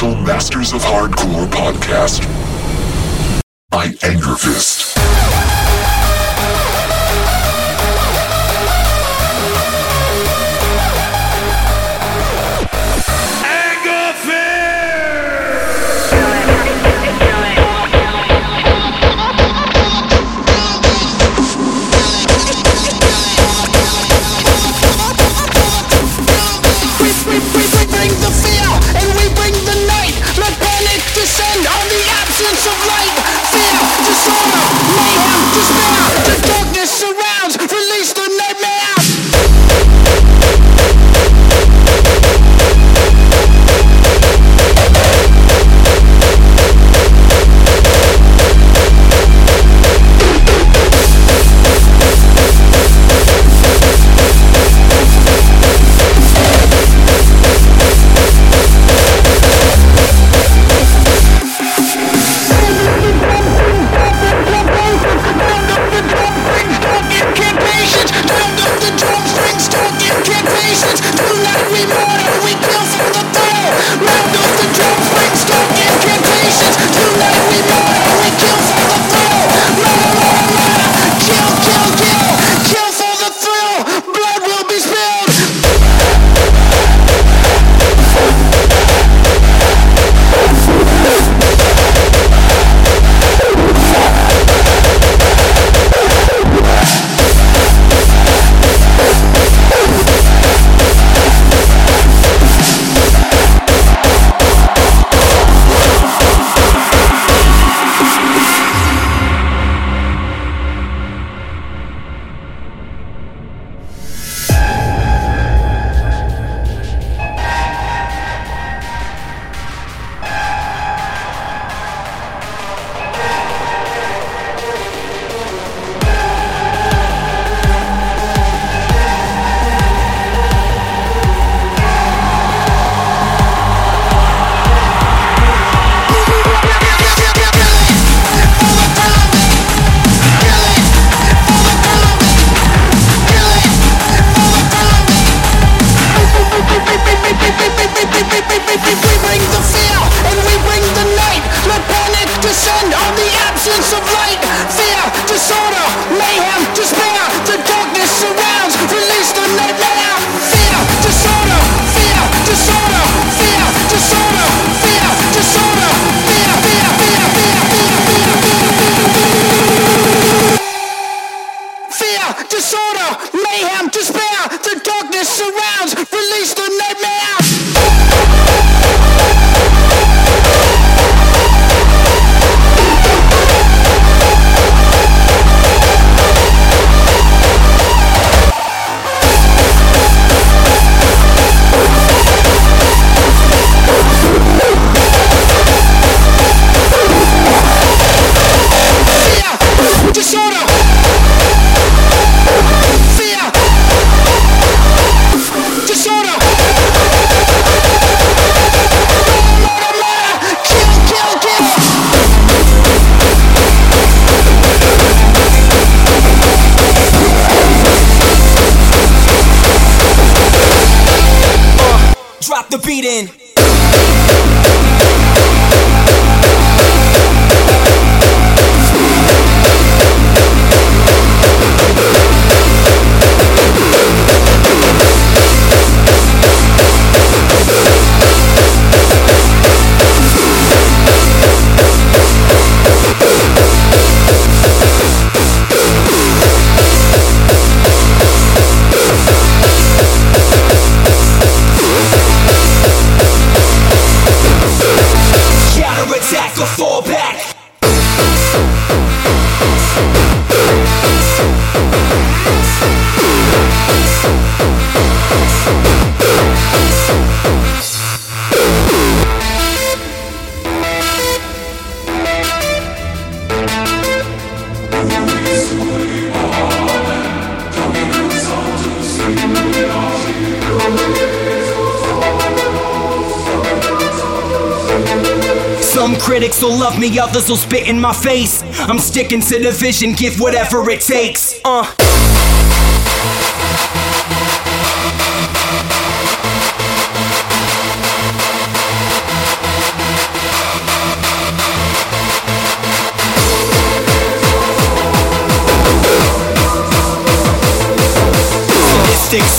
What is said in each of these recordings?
official Masters of Hardcore podcast by Angerfist. love me, others will spit in my face. I'm sticking to the vision, give whatever it takes. Uh.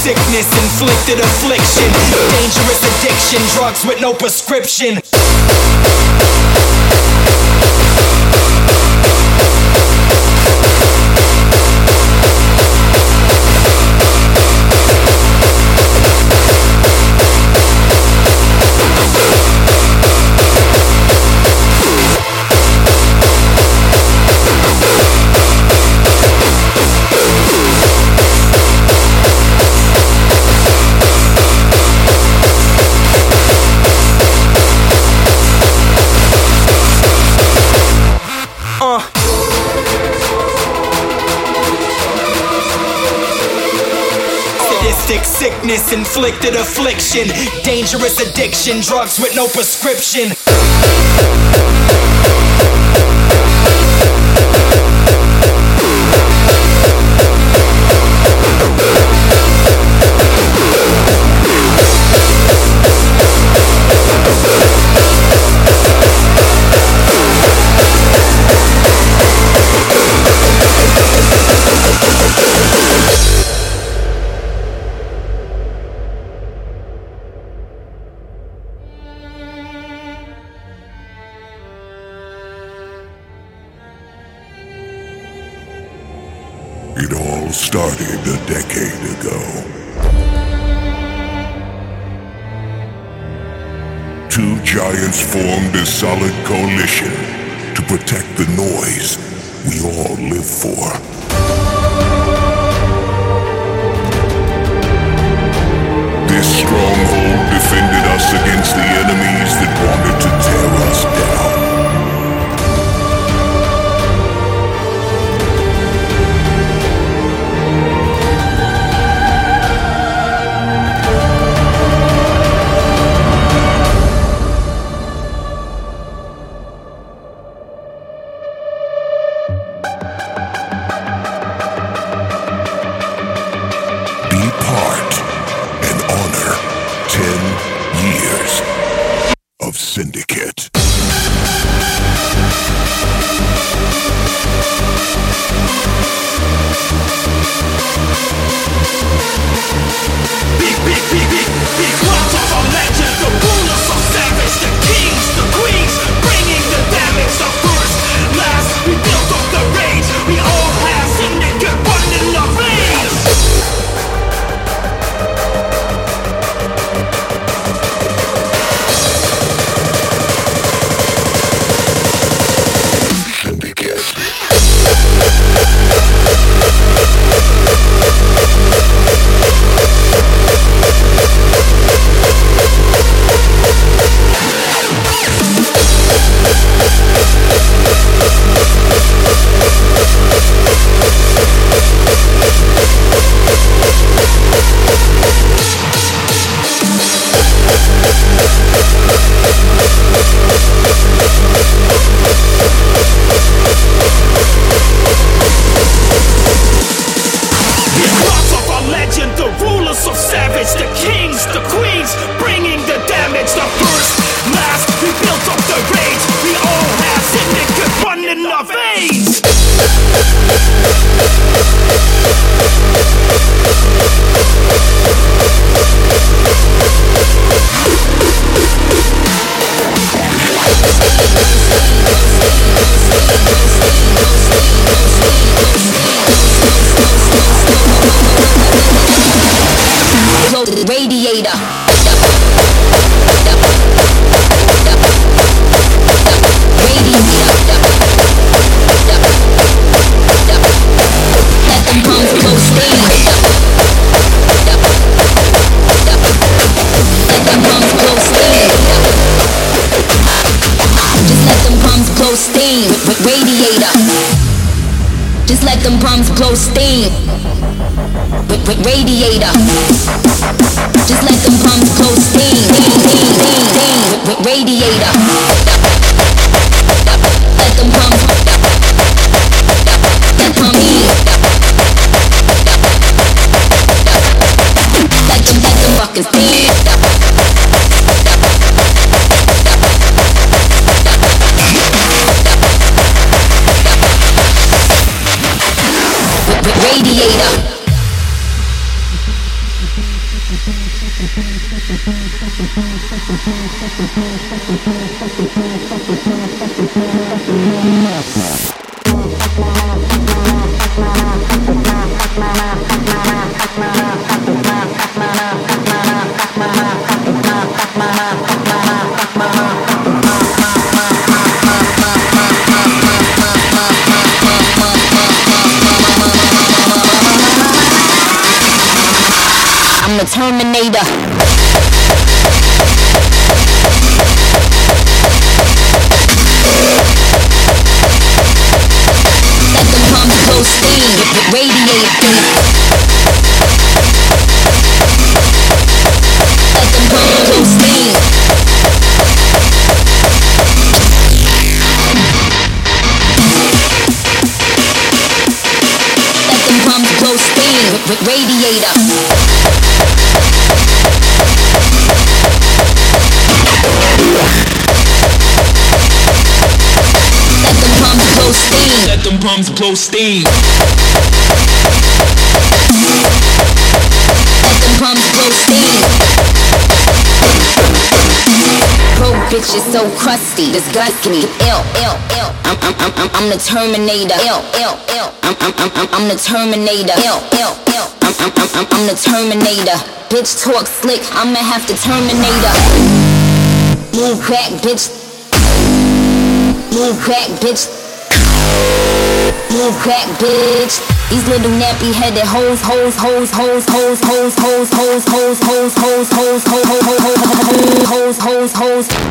sickness, inflicted affliction, dangerous addiction, drugs with no prescription. sadistic sickness, inflicted affliction, dangerous addiction, drugs with no prescription. Blow steam. bitch is so crusty, disgusting me. Ill, ill, ill. I'm, I'm, I'm, I'm, the Terminator. Ill, ill, ill. I'm, I'm, I'm, I'm, the Terminator. Ill, ill, ill. I'm, I'm, I'm, I'm, I'm the Terminator. Bitch talk slick, I'ma have to Terminator. Move back, bitch. Move back, bitch. Move back, bitch. These little nappy headed hoes, hoes, hoes, hoes, hoes, hoes, hoes, hoes, hoes, hoes, hoes, hoes, hoes, hoes, hoes, hoes, hoes, hoes, hoes,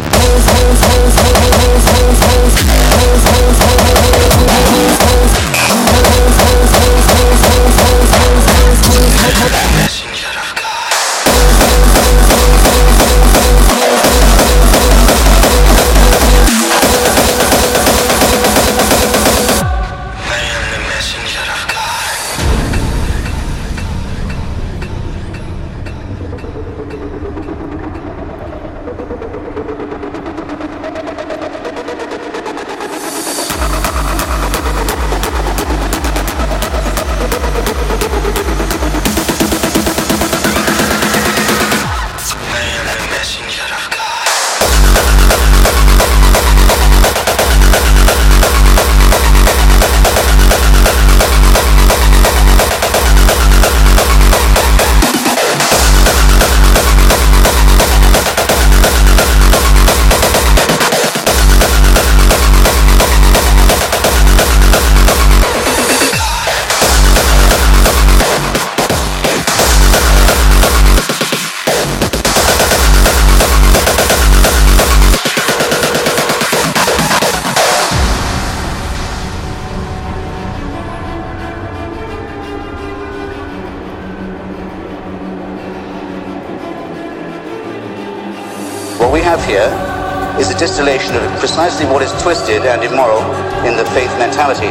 precisely what is twisted and immoral in the faith mentality.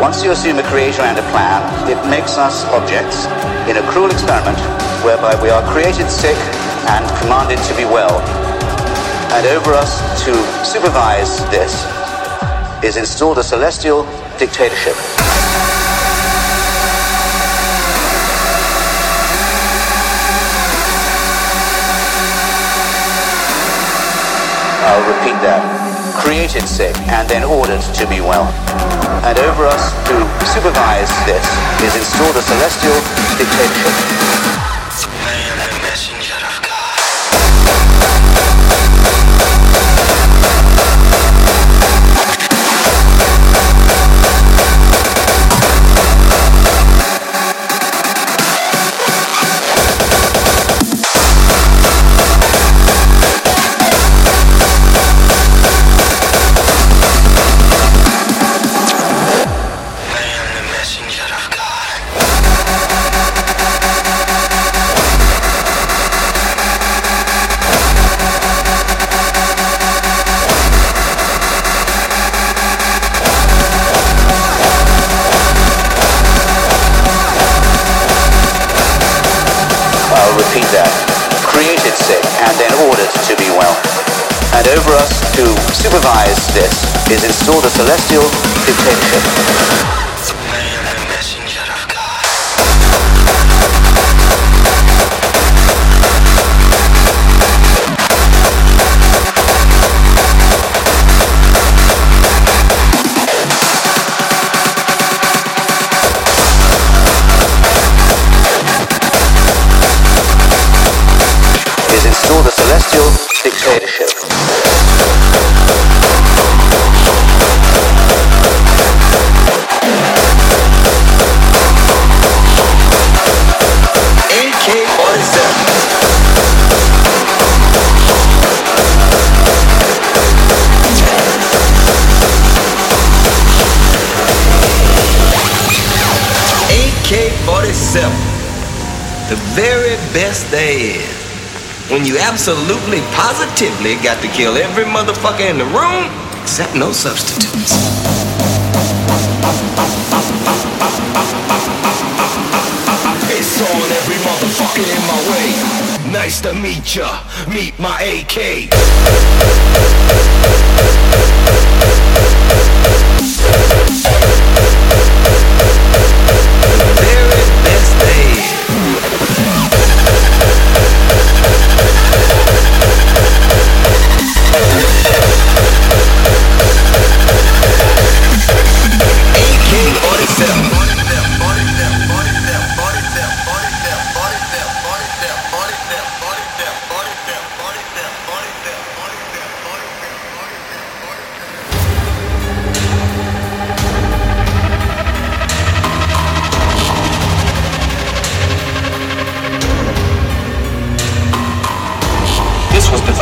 Once you assume a creator and a plan, it makes us objects in a cruel experiment whereby we are created sick and commanded to be well. And over us to supervise this is installed a celestial dictatorship. I'll repeat that. Created sick and then ordered to be well. And over us to supervise this is installed a celestial dictatorship. is install the celestial detention. AK-47. The very best there is. When you absolutely, positively got to kill every motherfucker in the room, except no substitutes. It's on every motherfucker in my way. Nice to meet ya. Meet my AK.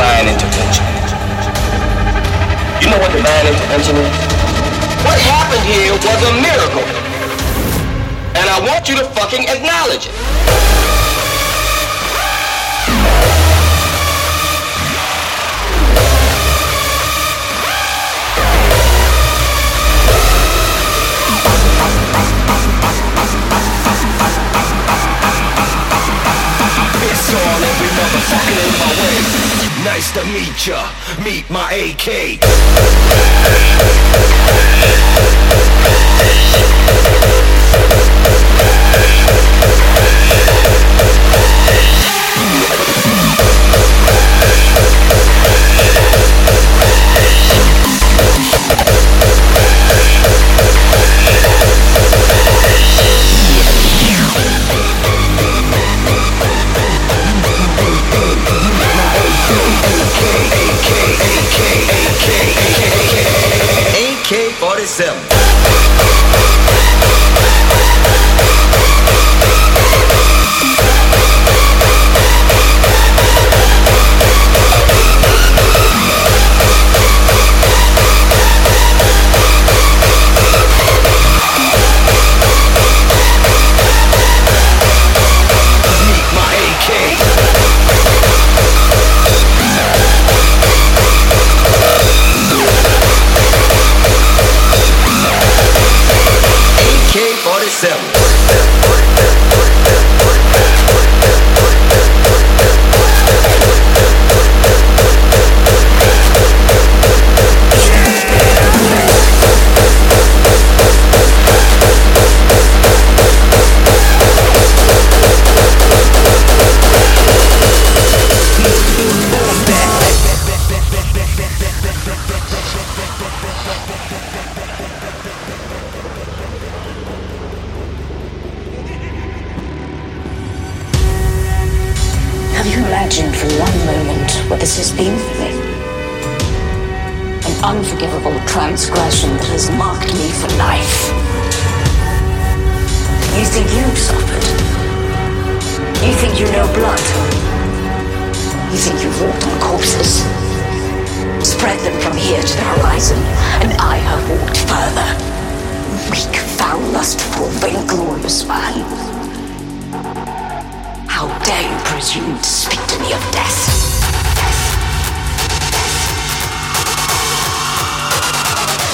Divine intervention. Know what divine intervention? What happened here was a miracle. And I want you to fucking acknowledge it. It's all every motherfucker in my way. Nice to meet ya. Meet my AK.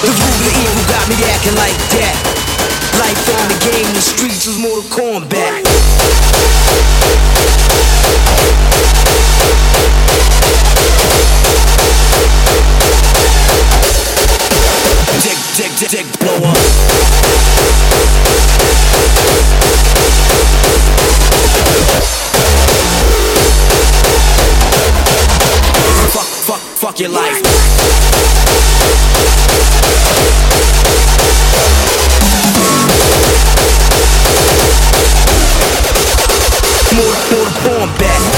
The root of evil got me acting like that. Life on the game, the streets was Mortal Kombat. Dick, dick, dick, dick, blow up. Your life. Mortal, Mortal Kombat.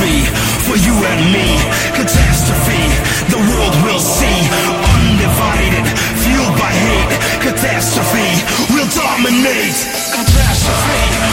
catastrophe for you and me. Catastrophe, the world will see. Undivided, fueled by hate. Catastrophe, will dominate. Catastrophe.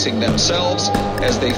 Themselves as they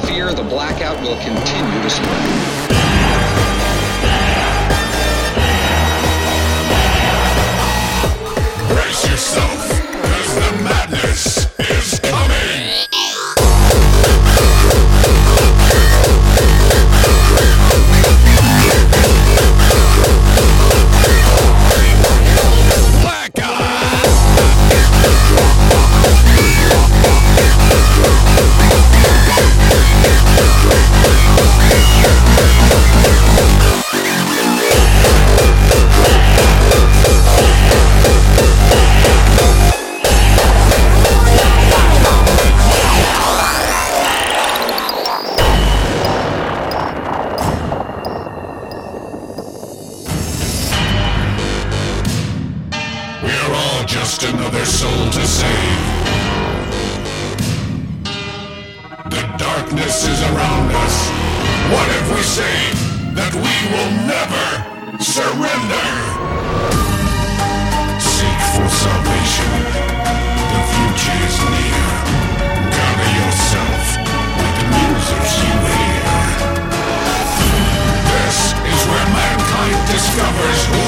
just another soul to save. The darkness is around us. What if we say that we will never surrender? Seek for salvation. The future is near. Gather yourself with the music you hear. This is where mankind discovers who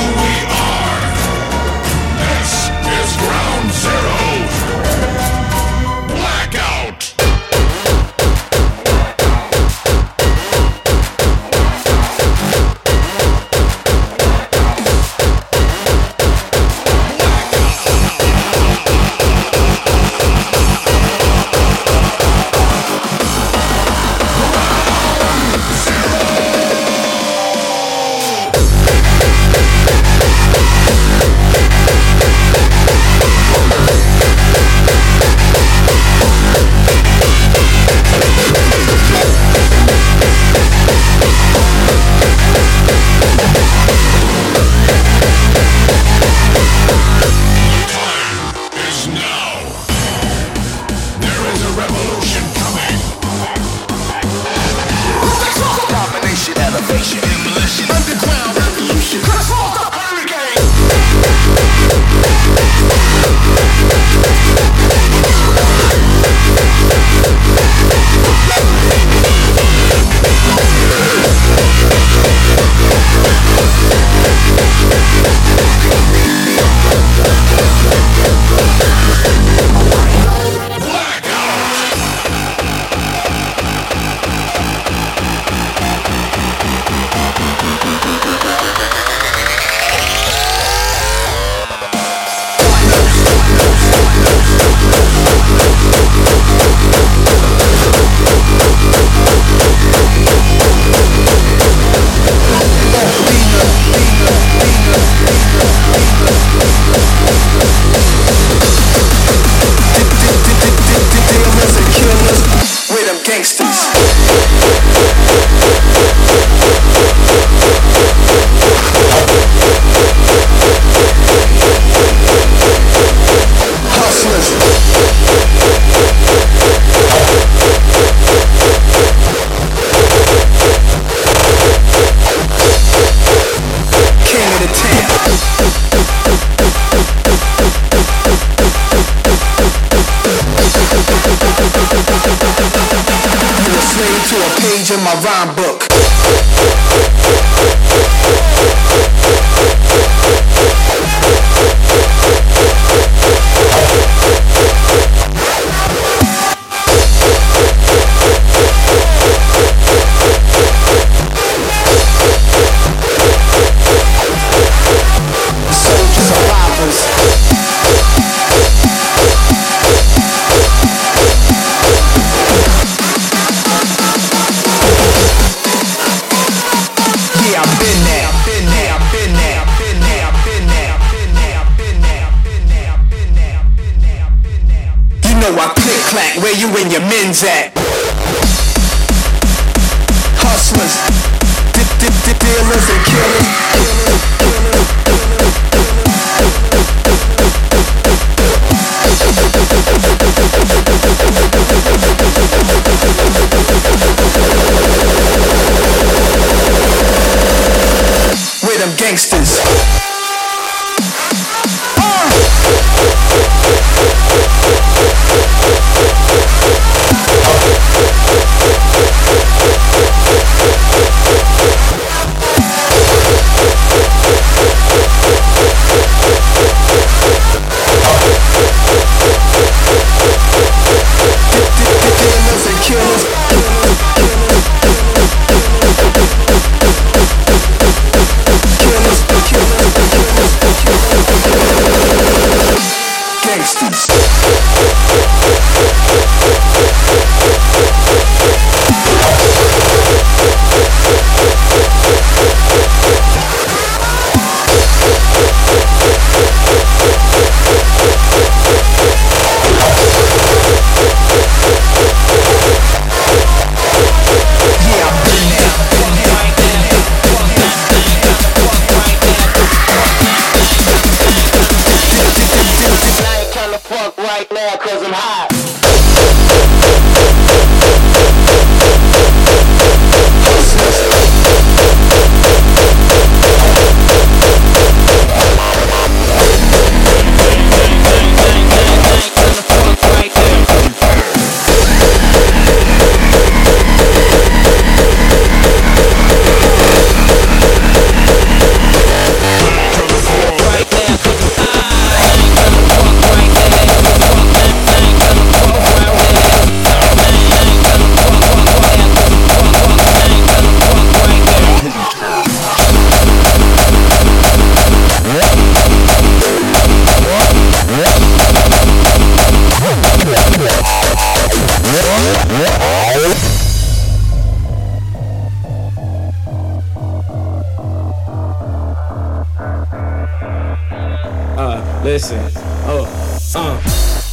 Listen, oh, uh.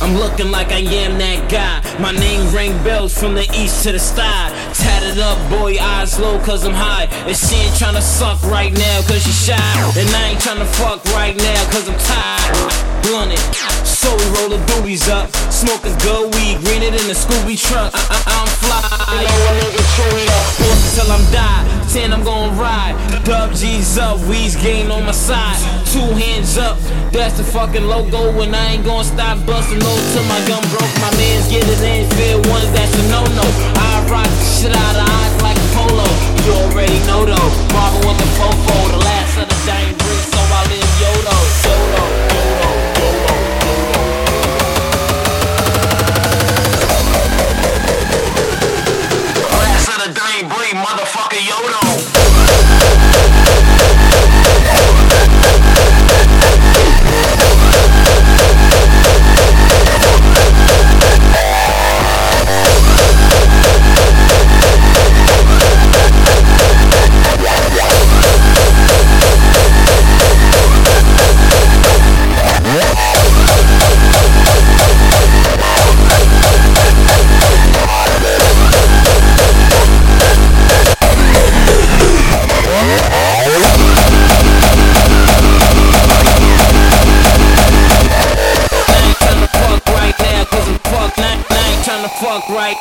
I'm looking like I am that guy. My name rang bells from the east to the side. Tatted up, boy, eyes low, cause I'm high. And she ain't tryna suck right now, cause she shy. And I ain't tryna fuck right now, cause I'm tired. Blunted, so we roll the doobies up. Smoking good weed, greener than the Scooby truck. I- I- I'm fly. You know a nigga chewy up. Force till I'm die. Ten, I'm gon' ride. Dub G's up, weeds game on my side. Two hands up, that's the fucking logo. And I ain't gonna stop busting low till my gun broke. My mans get it in, fair ones, that's a no no. I rock the shit out of eyes like a polo. You already know though. Marvin with the fofo, the last of the dang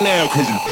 now, cause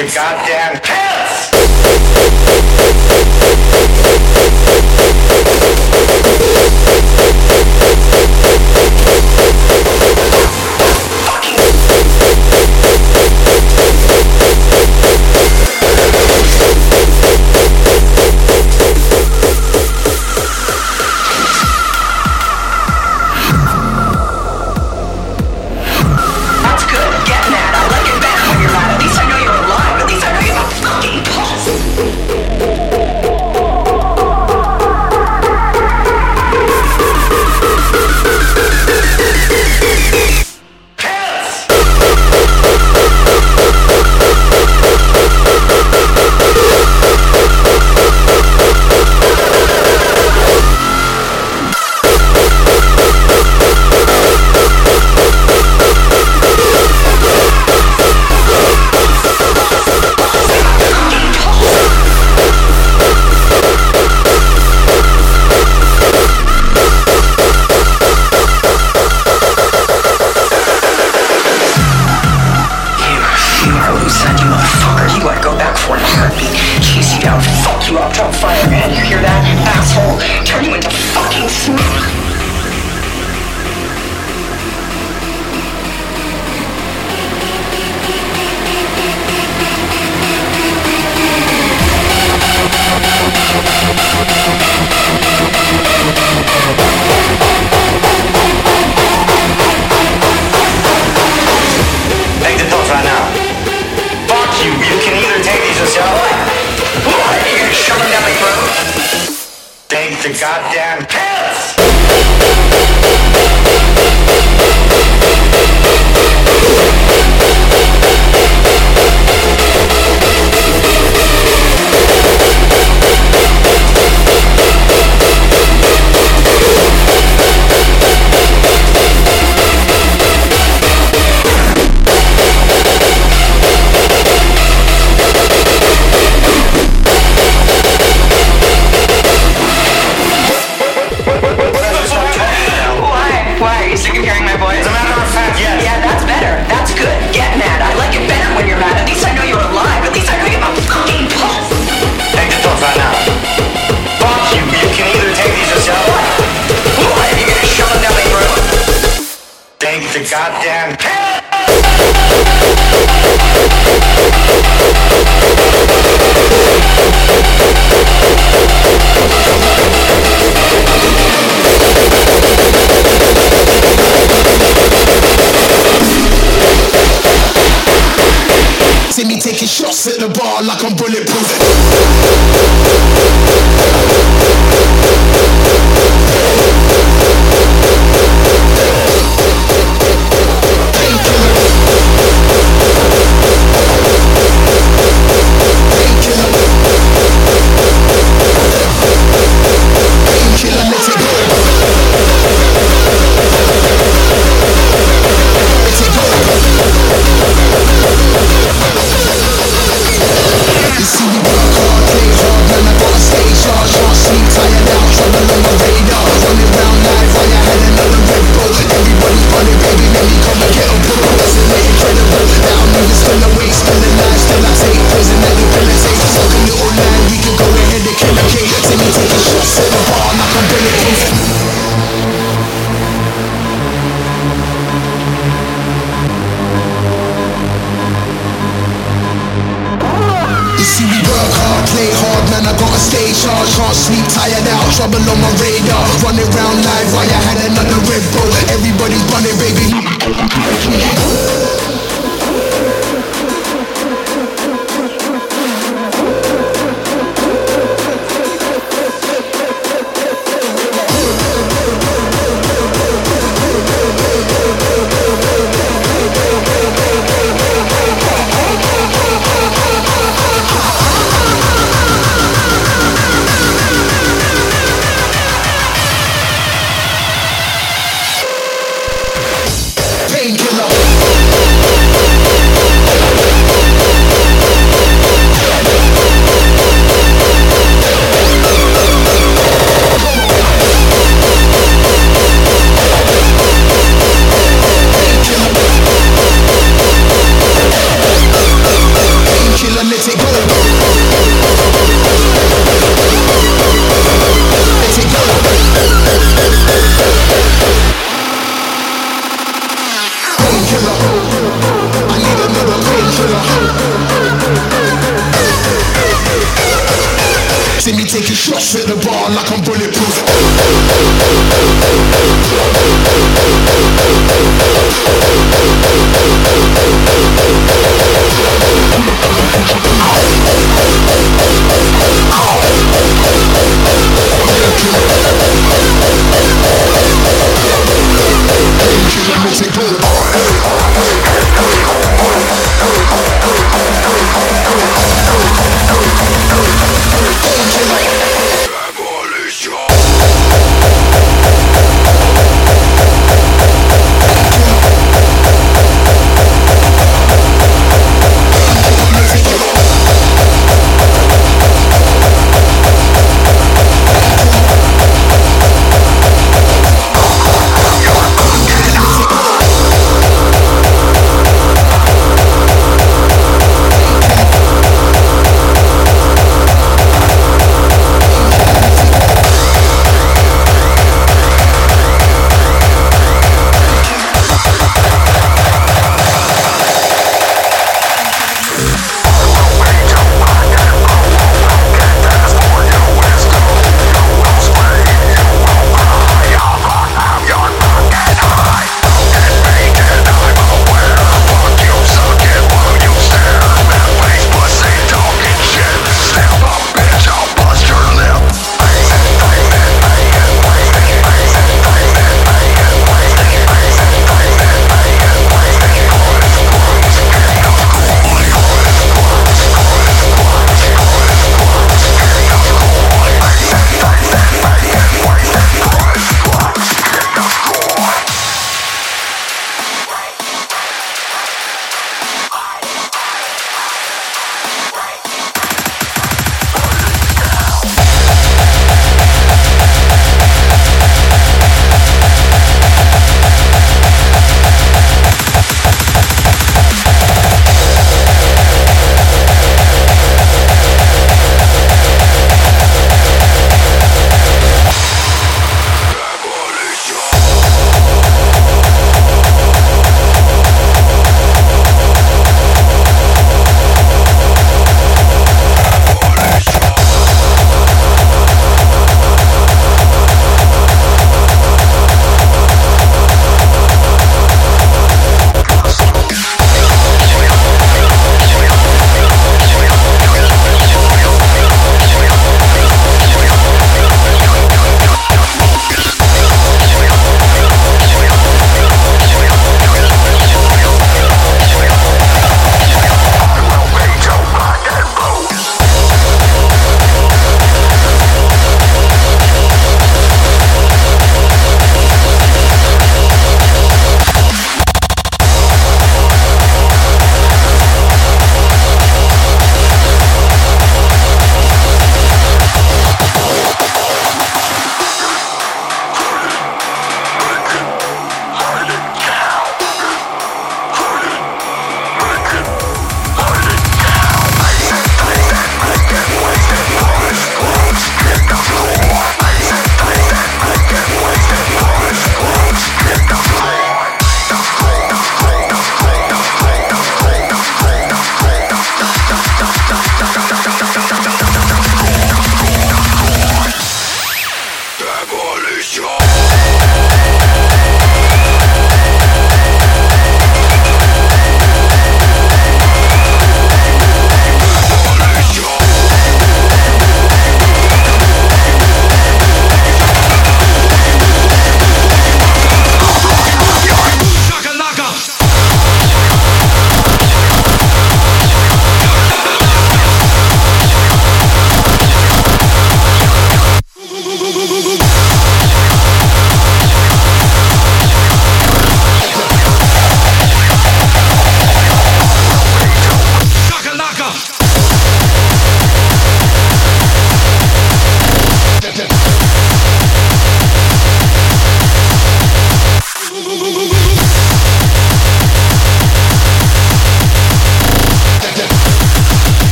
your goddamn Trouble on my radar, running round life while I had